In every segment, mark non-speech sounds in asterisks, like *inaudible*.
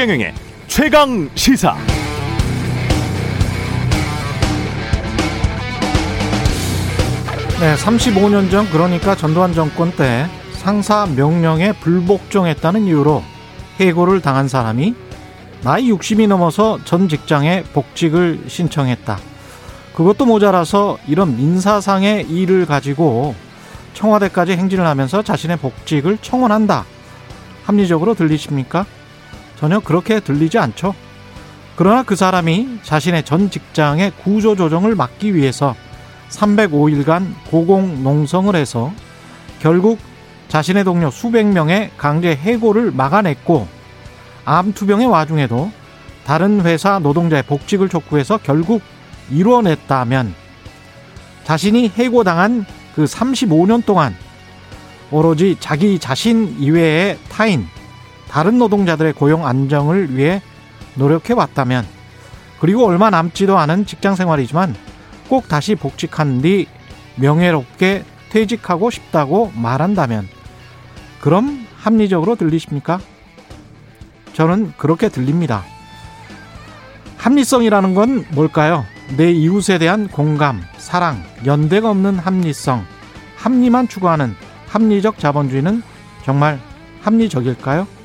최경영의 최강 시사. 네, 35년 전 그러니까 전두환 정권 때 상사 명령에 불복종했다는 이유로 해고를 당한 사람이 나이 60이 넘어서 전 직장에 복직을 신청했다. 그것도 모자라서 이런 민사상의 일을 가지고 청와대까지 행진을 하면서 자신의 복직을 청원한다. 합리적으로 들리십니까? 전혀 그렇게 들리지 않죠. 그러나 그 사람이 자신의 전 직장의 구조 조정을 막기 위해서 305일간 고공 농성을 해서 결국 자신의 동료 수백 명의 강제 해고를 막아냈고 암투병의 와중에도 다른 회사 노동자의 복직을 촉구해서 결국 이뤄냈다면 자신이 해고당한 그 35년 동안 오로지 자기 자신 이외의 타인, 다른 노동자들의 고용 안정을 위해 노력해 왔다면 그리고 얼마 남지도 않은 직장 생활이지만 꼭 다시 복직한 뒤 명예롭게 퇴직하고 싶다고 말한다면 그럼 합리적으로 들리십니까? 저는 그렇게 들립니다. 합리성이라는 건 뭘까요? 내 이웃에 대한 공감, 사랑, 연대가 없는 합리성, 합리만 추구하는 합리적 자본주의는 정말 합리적일까요?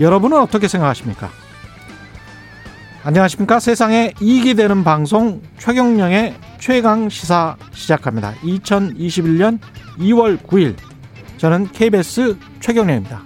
여러분은 어떻게 생각하십니까? 안녕하십니까? 세상에 이익이 되는 방송 최경령의 최강 시사 시작합니다. 2021년 2월 9일 저는 KBS 최경령입니다.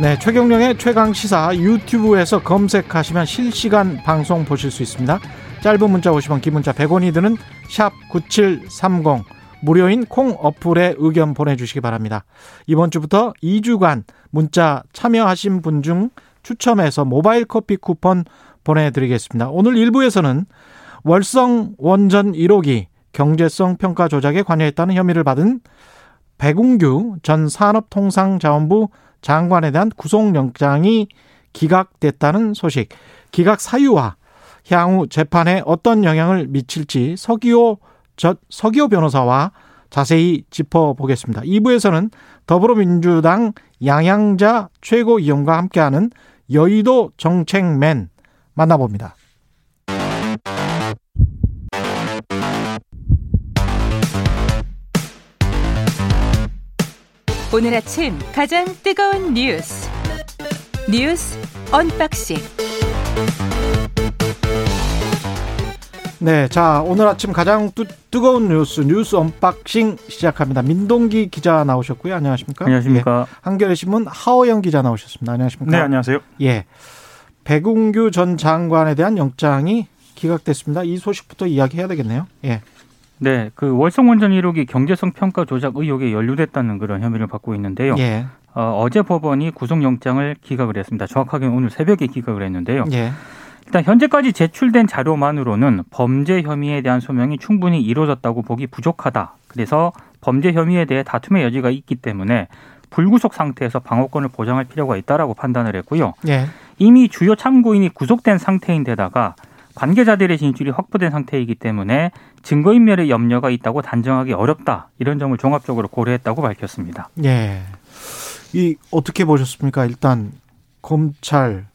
네, 최경령의 최강 시사 유튜브에서 검색하시면 실시간 방송 보실 수 있습니다. 짧은 문자 50원, 긴 문자 100원이 드는 샵 9730 무료인 콩 어플에 의견 보내주시기 바랍니다. 이번 주부터 2주간 문자 참여하신 분 중 추첨해서 모바일 커피 쿠폰 보내드리겠습니다. 오늘 1부에서는 월성 원전 1호기 경제성 평가 조작에 관여했다는 혐의를 받은 백운규 전 산업통상자원부 장관에 대한 구속영장이 기각됐다는 소식, 기각 사유와 향후 재판에 어떤 영향을 미칠지 서기호 저, 서기호 변호사와 자세히 짚어보겠습니다. 2부에서는 더불어민주당 양양자 최고위원과 함께하는 여의도 정책맨 만나봅니다. 오늘 아침 가장 뜨거운 뉴스 뉴스 언박싱 네, 자 오늘 아침 가장 뜨, 뜨거운 뉴스 뉴스 unboxing 시작합니다. 민동기 기자 나오셨고요. 안녕하십니까? 안녕하십니까? 예, 한겨레 신문 하어영 기자 나오셨습니다. 안녕하십니까? 네, 안녕하세요. 예, 백운규 전 장관에 대한 영장이 기각됐습니다. 이 소식부터 이야기해야 되겠네요. 예. 네, 그 월성원전 1호기 경제성 평가 조작 의혹에 연루됐다는 그런 혐의를 받고 있는데요. 예. 어, 어제 법원이 구속영장을 기각을 했습니다. 정확하게는 오늘 새벽에 기각을 했는데요. 예. 일단 현재까지 제출된 자료만으로는 범죄 혐의에 대한 소명이 충분히 이루어졌다고 보기 부족하다. 그래서 범죄 혐의에 대해 다툼의 여지가 있기 때문에 불구속 상태에서 방어권을 보장할 필요가 있다라고 판단을 했고요. 예. 이미 주요 참고인이 구속된 상태인데다가 관계자들의 진술이 확보된 상태이기 때문에 증거인멸의 염려가 있다고 단정하기 어렵다. 이런 점을 종합적으로 고려했다고 밝혔습니다. 예. 이 어떻게 보셨습니까? 일단 검찰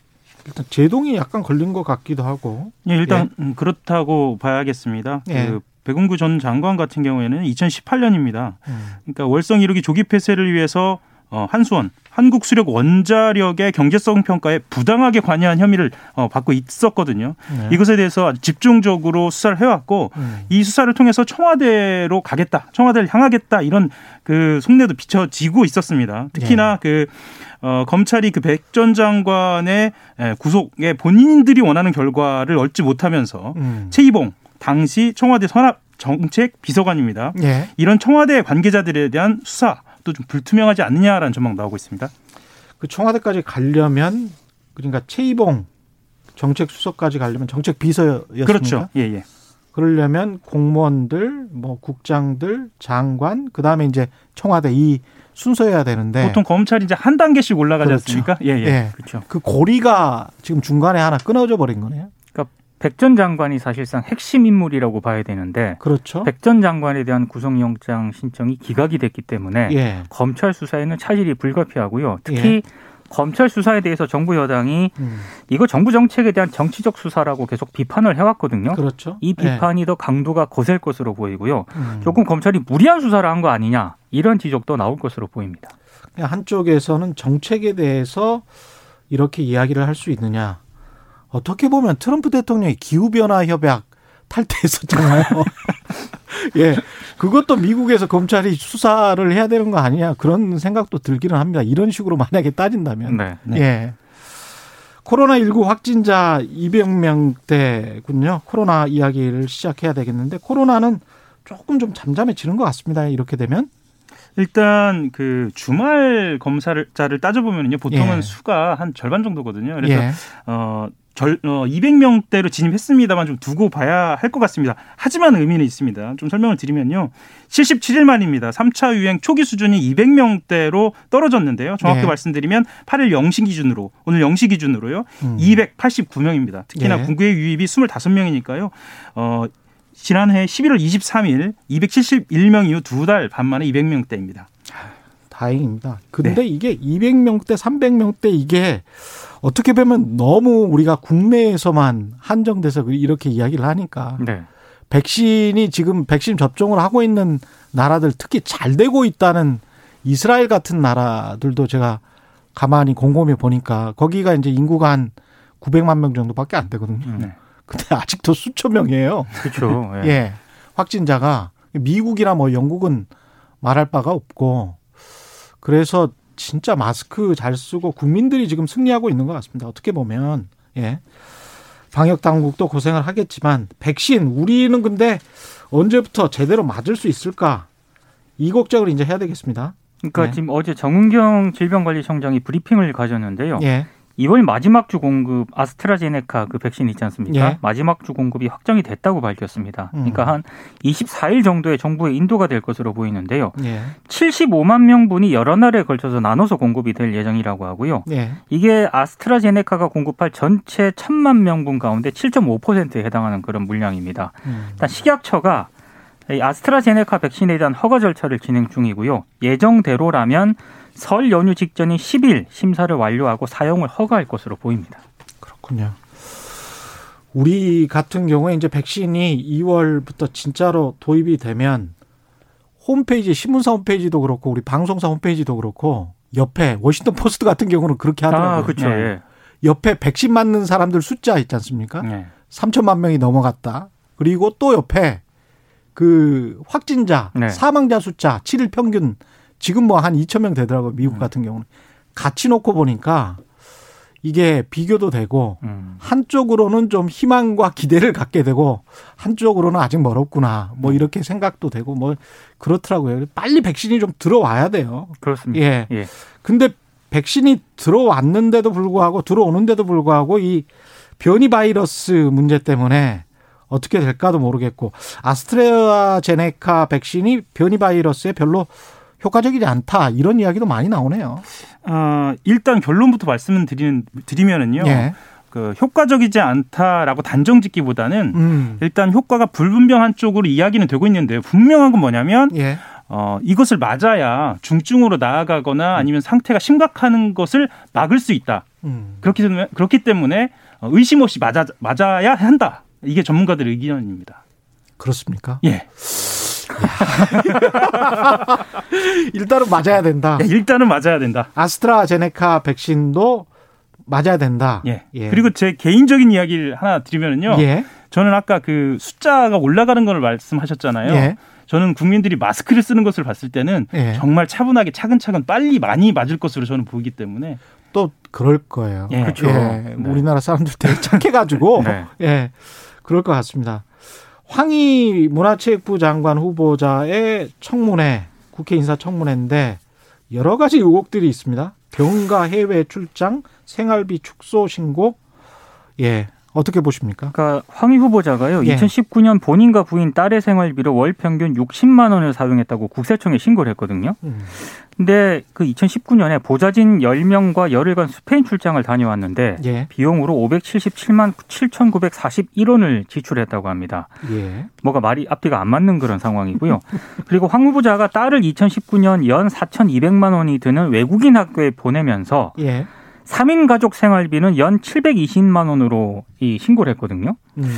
일단 제동이 약간 걸린 것 같기도 하고. 예, 일단 음, 그렇다고 봐야겠습니다. 예. 그 백운구 전 장관 같은 경우에는 2018년입니다. 음. 그러니까 월성 1호기 조기 폐쇄를 위해서 어, 한수원 한국수력 원자력의 경제성 평가에 부당하게 관여한 혐의를 어, 받고 있었거든요. 네. 이것에 대해서 집중적으로 수사를 해왔고 음. 이 수사를 통해서 청와대로 가겠다, 청와대를 향하겠다 이런 그 속내도 비춰지고 있었습니다. 특히나 그 어, 검찰이 그 백 전 장관의 에, 구속에 본인들이 원하는 결과를 얻지 못하면서 음. 최이봉 당시 청와대 선압 정책 비서관입니다. 예. 이런 청와대 관계자들에 대한 수사 도 좀 불투명하지 않느냐라는 전망 나오고 있습니다. 그 청와대까지 가려면 그러니까 최이봉 정책 수석까지 가려면 정책 비서였습니까? 그렇죠. 예, 예. 그러려면 공무원들, 뭐 국장들, 장관, 그 다음에 이제 청와대 이 순서여야 되는데 보통 검찰이 이제 한 단계씩 올라가지 네. 그렇죠. 않습니까? 예, 예. 예. 그렇죠. 그 고리가 지금 중간에 하나 끊어져 버린 거네요. 백 전 장관이 사실상 핵심 인물이라고 봐야 되는데 그렇죠. 백 전 장관에 대한 구속영장 신청이 기각이 됐기 때문에 예. 검찰 수사에는 차질이 불가피하고요. 특히 예. 검찰 수사에 대해서 정부 여당이 음, 이거 정부 정책에 대한 정치적 수사라고 계속 비판을 해왔거든요. 그렇죠. 이 예. 비판이 더 강도가 거셀 것으로 보이고요. 음. 조금 검찰이 무리한 수사를 한 거 아니냐 이런 지적도 나올 것으로 보입니다. 한쪽에서는 정책에 대해서 이렇게 이야기를 할 수 있느냐. 어떻게 보면 트럼프 대통령이 기후변화 협약 탈퇴했었잖아요. *laughs* 예. 그것도 미국에서 검찰이 수사를 해야 되는 거 아니냐. 그런 생각도 들기는 합니다. 이런 식으로 만약에 따진다면. 네. 예. 코로나19 확진자 200명대군요. 코로나 이야기를 시작해야 되겠는데 코로나는 조금 좀 잠잠해지는 것 같습니다. 이렇게 되면. 일단 그 주말 검사자를 따져보면요 보통은 예. 수가 한 절반 정도거든요. 그래서 예. 어, 절, 어, 200명대로 진입했습니다만 좀 두고 봐야 할 것 같습니다. 하지만 의미는 있습니다. 좀 설명을 드리면요. 77일 만입니다. 3차 유행 초기 수준이 200명대로 떨어졌는데요. 정확히 네. 말씀드리면 8일 0시 기준으로, 오늘 0시 기준으로요. 음. 289명입니다. 특히나 네. 국외 유입이 25명이니까요. 어, 지난해 11월 23일 271명 이후 두 달 반 만에 200명대입니다. 다행입니다. 근데 이게 200명대, 300명대 이게 어떻게 보면 너무 우리가 국내에서만 한정돼서 이렇게 이야기를 하니까 네. 백신이 지금 백신 접종을 하고 있는 나라들 특히 잘 되고 있다는 이스라엘 같은 나라들도 제가 가만히 곰곰이 보니까 거기가 이제 인구가 한 900만 명 정도밖에 안 되거든요. 네. 근데 아직도 수천 명이에요. 그렇죠. 예. *laughs* 예. 확진자가 미국이나 뭐 영국은 말할 바가 없고 그래서 진짜 마스크 잘 쓰고 국민들이 지금 승리하고 있는 것 같습니다. 어떻게 보면 예. 방역 당국도 고생을 하겠지만 백신 우리는 근데 언제부터 제대로 맞을 수 있을까? 이 걱정을 이제 해야 되겠습니다. 그러니까 네. 지금 어제 정은경 질병관리청장이 브리핑을 가졌는데요. 예. 2월 마지막 주 공급 아스트라제네카 그 백신 있지 않습니까? 예. 마지막 주 공급이 확정이 됐다고 밝혔습니다. 음. 그러니까 한 24일 정도의 정부의 인도가 될 것으로 보이는데요. 예. 75만 명분이 여러 날에 걸쳐서 나눠서 공급이 될 예정이라고 하고요. 예. 이게 아스트라제네카가 공급할 전체 1000만 명분 가운데 7.5%에 해당하는 그런 물량입니다. 음. 일단 식약처가 이 아스트라제네카 백신에 대한 허가 절차를 진행 중이고요. 예정대로라면 설 연휴 직전인 10일 심사를 완료하고 사용을 허가할 것으로 보입니다. 그렇군요. 우리 같은 경우에 이제 백신이 2월부터 진짜로 도입이 되면 홈페이지 신문사 홈페이지도 그렇고 우리 방송사 홈페이지도 그렇고 옆에 워싱턴 포스트 같은 경우는 그렇게 하더라고요. 아, 그렇죠. 네. 예. 옆에 백신 맞는 사람들 숫자 있지 않습니까? 네. 3천만 명이 넘어갔다. 그리고 또 옆에 그 확진자, 네. 사망자 숫자 7일 평균 지금 뭐 한 2천 명 되더라고요. 미국 같은 경우는. 같이 놓고 보니까 이게 비교도 되고 음. 한쪽으로는 좀 희망과 기대를 갖게 되고 한쪽으로는 아직 멀었구나. 뭐 이렇게 생각도 되고 뭐 그렇더라고요. 빨리 백신이 좀 들어와야 돼요. 그렇습니다. 예. 예. 근데 백신이 들어왔는데도 불구하고 들어오는데도 불구하고 이 변이 바이러스 문제 때문에 어떻게 될까도 모르겠고 아스트라제네카 백신이 변이 바이러스에 별로 효과적이지 않다 이런 이야기도 많이 나오네요. 어, 일단 결론부터 말씀을 드리는, 드리면은요. 예. 그 효과적이지 않다라고 단정 짓기보다는 음. 일단 효과가 불분명한 쪽으로 이야기는 되고 있는데요. 분명한 건 뭐냐면 예. 어, 이것을 맞아야 중증으로 나아가거나 아니면 상태가 심각한 것을 막을 수 있다. 음. 그렇기 때문에 그렇기 때문에 어, 의심 없이 맞아 맞아야 한다. 이게 전문가들의 의견입니다. 그렇습니까? 예. *laughs* 일단은 맞아야 된다. 예, 일단은 맞아야 된다. 아스트라제네카 백신도 맞아야 된다. 예. 그리고 제 개인적인 이야기를 하나 드리면은요. 예. 저는 아까 그 숫자가 올라가는 걸 말씀하셨잖아요. 예. 저는 국민들이 마스크를 쓰는 것을 봤을 때는 예. 정말 차분하게 차근차근 빨리 많이 맞을 것으로 저는 보이기 때문에 또 그럴 거예요. 예. 그렇죠. 예. 네. 우리나라 사람들 되게 착해가지고 *laughs* 네. 예, 그럴 것 같습니다. 황희 문화체육부 장관 후보자의 청문회, 국회 인사청문회인데 여러 가지 의혹들이 있습니다. 병가 해외 출장, 생활비 축소 신고, 예, 어떻게 보십니까? 그러니까 황희 후보자가요. 예. 2019년 본인과 부인 딸의 생활비로 월 평균 60만 원을 사용했다고 국세청에 신고를 했거든요. 음. 근데 그 2019년에 보좌진 10명과 열흘간 스페인 출장을 다녀왔는데 예. 비용으로 577만 7,941원을 지출했다고 합니다. 예. 뭐가 말이 앞뒤가 안 맞는 그런 상황이고요. *laughs* 그리고 황 후보자가 딸을 2019년 연 4,200만 원이 드는 외국인 학교에 보내면서 예. 3인 가족 생활비는 연 720만 원으로 이 신고를 했거든요. 음.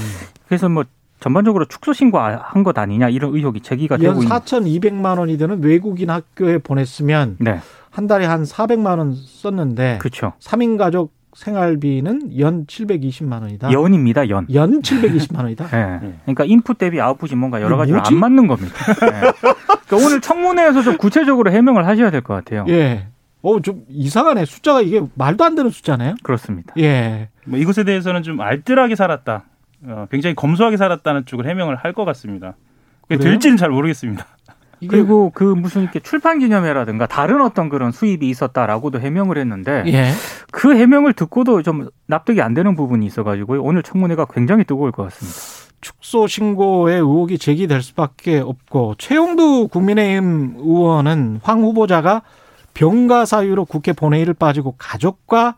그래서 뭐 전반적으로 축소 신고한 것 아니냐 이런 의혹이 제기가 되고 연 있는 4,200만 원이 되는 외국인 학교에 보냈으면 네, 한 달에 한 400만 원 썼는데 그렇죠. 삼 3인 가족 생활비는 연 720만 원이다. 연입니다, 연. 연 720만 원이다. *laughs* 예. 그러니까 인풋 대비 아웃풋이 뭔가 여러 가지로 뭐지? 안 맞는 겁니다. 예. 그러니까 오늘 청문회에서 좀 구체적으로 해명을 하셔야 될 것 같아요. 예. 어, 좀 이상하네. 숫자가 이게 말도 안 되는 숫자네요. 그렇습니다. 예. 뭐 이것에 대해서는 좀 알뜰하게 살았다. 어, 굉장히 검소하게 살았다는 쪽을 해명을 할 것 같습니다. 그게 그래요? 될지는 잘 모르겠습니다. *laughs* 그리고 그 무슨 이렇게 출판 기념회라든가 다른 어떤 그런 수입이 있었다라고도 해명을 했는데 예. 그 해명을 듣고도 좀 납득이 안 되는 부분이 있어가지고 오늘 청문회가 굉장히 뜨거울 것 같습니다. 축소 신고의 의혹이 제기될 수밖에 없고 최용두 국민의힘 의원은 황 후보자가 병가 사유로 국회 본회의를 빠지고 가족과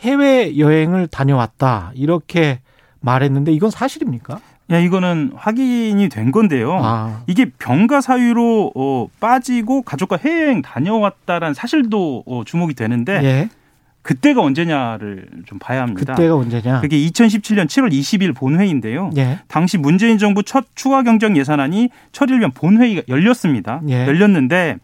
해외 여행을 다녀왔다 이렇게 말했는데 이건 사실입니까? 야, 이거는 확인이 된 건데요. 아, 이게 병가 사유로 어, 빠지고 가족과 해외여행 다녀왔다라는 사실도 어, 주목이 되는데 예. 그때가 언제냐를 좀 봐야 합니다. 그때가 언제냐? 그게 2017년 7월 20일 본회의인데요. 예. 당시 문재인 정부 첫 추가 경정 예산안이 처리를 본회의가 열렸습니다. 예. 열렸는데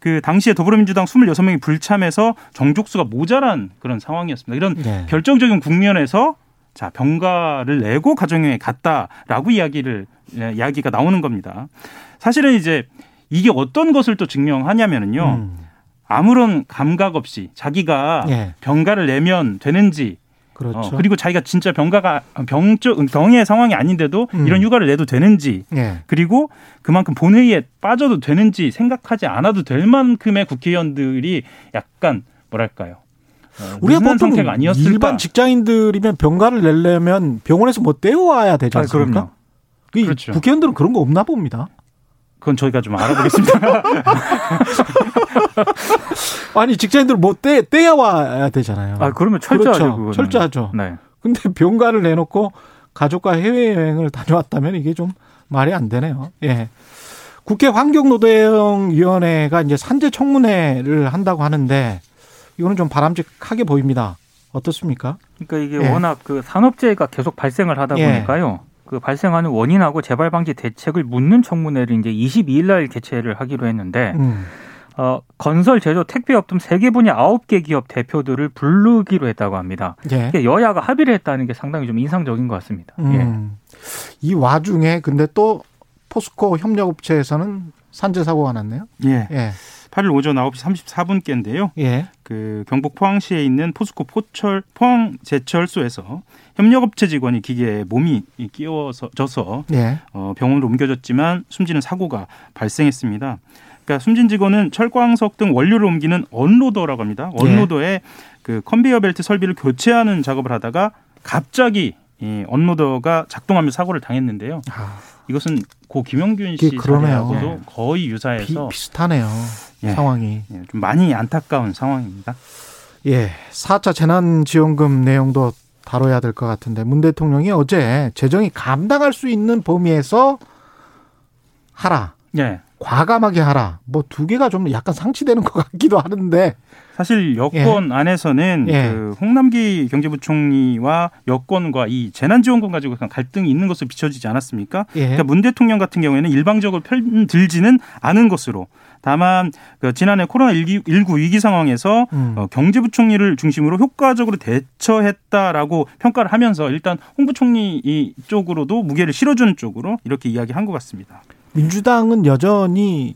그 당시에 더불어민주당 26명이 불참해서 정족수가 모자란 그런 상황이었습니다. 이런 예. 결정적인 국면에서 자 병가를 내고 가정여행에 갔다라고 이야기를 예, 이야기가 나오는 겁니다. 사실은 이제 이게 어떤 것을 또 증명하냐면은요. 음. 아무런 감각 없이 자기가 예. 병가를 내면 되는지 그렇죠. 어, 그리고 자기가 진짜 병가가 병적 병의 상황이 아닌데도 음. 이런 휴가를 내도 되는지 예. 그리고 그만큼 본회의에 빠져도 되는지 생각하지 않아도 될 만큼의 국회의원들이 약간 뭐랄까요 어, 우리가 보통 아니었을까 일반 직장인들이면 병가를 내려면 병원에서 뭐 떼어와야 되지 아, 않습니까? 그럼요. 그 그렇죠. 국회의원들은 그런 거 없나 봅니다. 그건 저희가 좀 알아보겠습니다. *laughs* *laughs* 아니 직장인들 뭐 떼, 떼어와야 되잖아요. 아 그러면 철저하죠. 그렇죠. 그거는. 철저하죠. 네. 근데 병가를 내놓고 가족과 해외 여행을 다녀왔다면 이게 좀 말이 안 되네요. 예. 국회 환경노동위원회가 이제 산재 청문회를 한다고 하는데 이거는 좀 바람직하게 보입니다. 어떻습니까? 그러니까 이게 예. 워낙 그 산업재해가 계속 발생을 하다 예. 보니까요. 그 발생하는 원인하고 재발 방지 대책을 묻는 청문회를 이제 22일 날 개최를 하기로 했는데 음. 어, 건설, 제조, 택배업 등 세계 분야 9개 기업 대표들을 부르기로 했다고 합니다. 예. 이게 여야가 합의를 했다는 게 상당히 좀 인상적인 것 같습니다. 예. 음. 이 와중에 근데 또 포스코 협력업체에서는 산재 사고가 났네요. 예. 예. 8일 오전 9시 34분께인데요. 예. 그 경북 포항시에 있는 포스코 포철 포항 제철소에서 협력업체 직원이 기계에 몸이 끼워서 져서 예. 어, 병원으로 옮겨졌지만 숨지는 사고가 발생했습니다. 그러니까 숨진 직원은 철광석 등 원료를 옮기는 언로더라고 합니다. 예. 언로더에 그 컨베이어 벨트 설비를 교체하는 작업을 하다가 갑자기 이 언로더가 작동하며 사고를 당했는데요. 아, 이것은 고 김영균 씨. 사례하고도 거의 비, 유사해서 비 슷하네요. 예. 상황이. 예, 좀 많이 안타까운 상황입니다. 예. 4차 재난지원금 내용도 다뤄야 될 것 같은데 문 대통령이 어제 재정이 감당할 수 있는 범위에서 하라. 예. 과감하게 하라. 뭐 두 개가 좀 약간 상치되는 것 같기도 하는데. 사실 여권 안에서는 예. 그 홍남기 경제부총리와 여권과 이 재난지원금 가지고 약간 갈등이 있는 것으로 비춰지지 않았습니까? 예. 그러니까 문 대통령 같은 경우에는 일방적으로 편들지는 않은 것으로 다만 그 지난해 코로나 19 위기 상황에서 음. 어, 경제부총리를 중심으로 효과적으로 대처했다라고 평가를 하면서 일단 홍 부총리 이 쪽으로도 무게를 실어주는 쪽으로 이렇게 이야기한 것 같습니다. 민주당은 여전히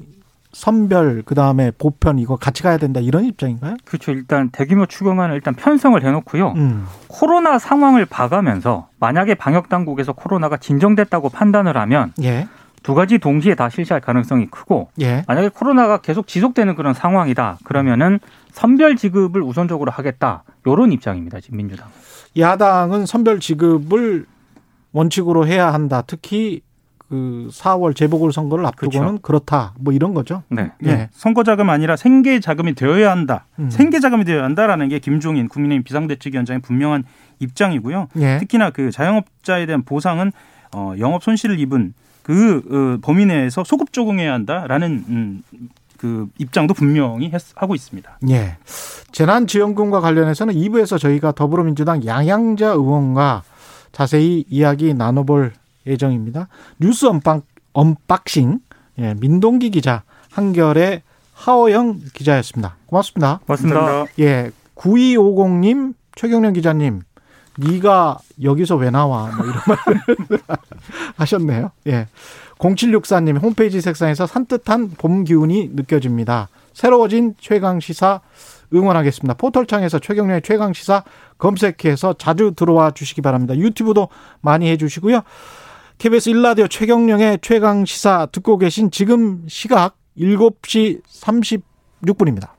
선별 그다음에 보편 이거 같이 가야 된다 이런 입장인가요? 그렇죠. 일단 대규모 추경안을 일단 편성을 해놓고요. 음. 코로나 상황을 봐가면서 만약에 방역 당국에서 코로나가 진정됐다고 판단을 하면 예. 두 가지 동시에 다 실시할 가능성이 크고 예. 만약에 코로나가 계속 지속되는 그런 상황이다. 그러면은 선별 지급을 우선적으로 하겠다. 요런 입장입니다. 지금 민주당. 야당은 선별 지급을 원칙으로 해야 한다. 특히 그 4월 재보궐 선거를 앞두고는 그렇다뭐 이런 거죠. 네. 예. 예. 선거 자금 아니라 생계 자금이 되어야 한다. 음. 생계 자금이 되어야 한다라는 게 김종인 국민의힘 비상대책위원장의 분명한 입장이고요. 예. 특히나 그 자영업자에 대한 보상은 어, 영업 손실을 입은 그 어, 범위 내에서 소급 적용해야 한다라는 음, 그 입장도 분명히 했, 하고 있습니다. 예. 재난지원금과 관련해서는 2부에서 저희가 더불어민주당 양양자 의원과 자세히 이야기 나눠볼 예정입니다. 뉴스 unbox, unboxing 예, 민동기 기자 한겨레 하어영 기자였습니다. 고맙습니다. 고맙습니다. 예, 9250님, 최경영 기자님, 네가 여기서 왜 나와? 뭐 이런 *laughs* 말 하셨네요. 예. 0764님 홈페이지 색상에서 산뜻한 봄 기운이 느껴집니다. 새로워진 최강 시사 응원하겠습니다. 포털창에서 최경영의 최강 시사 검색해서 자주 들어와 주시기 바랍니다. 유튜브도 많이 해 주시고요. KBS 1라디오 최경령의 최강 시사 듣고 계신 지금 시각 7시 36분입니다.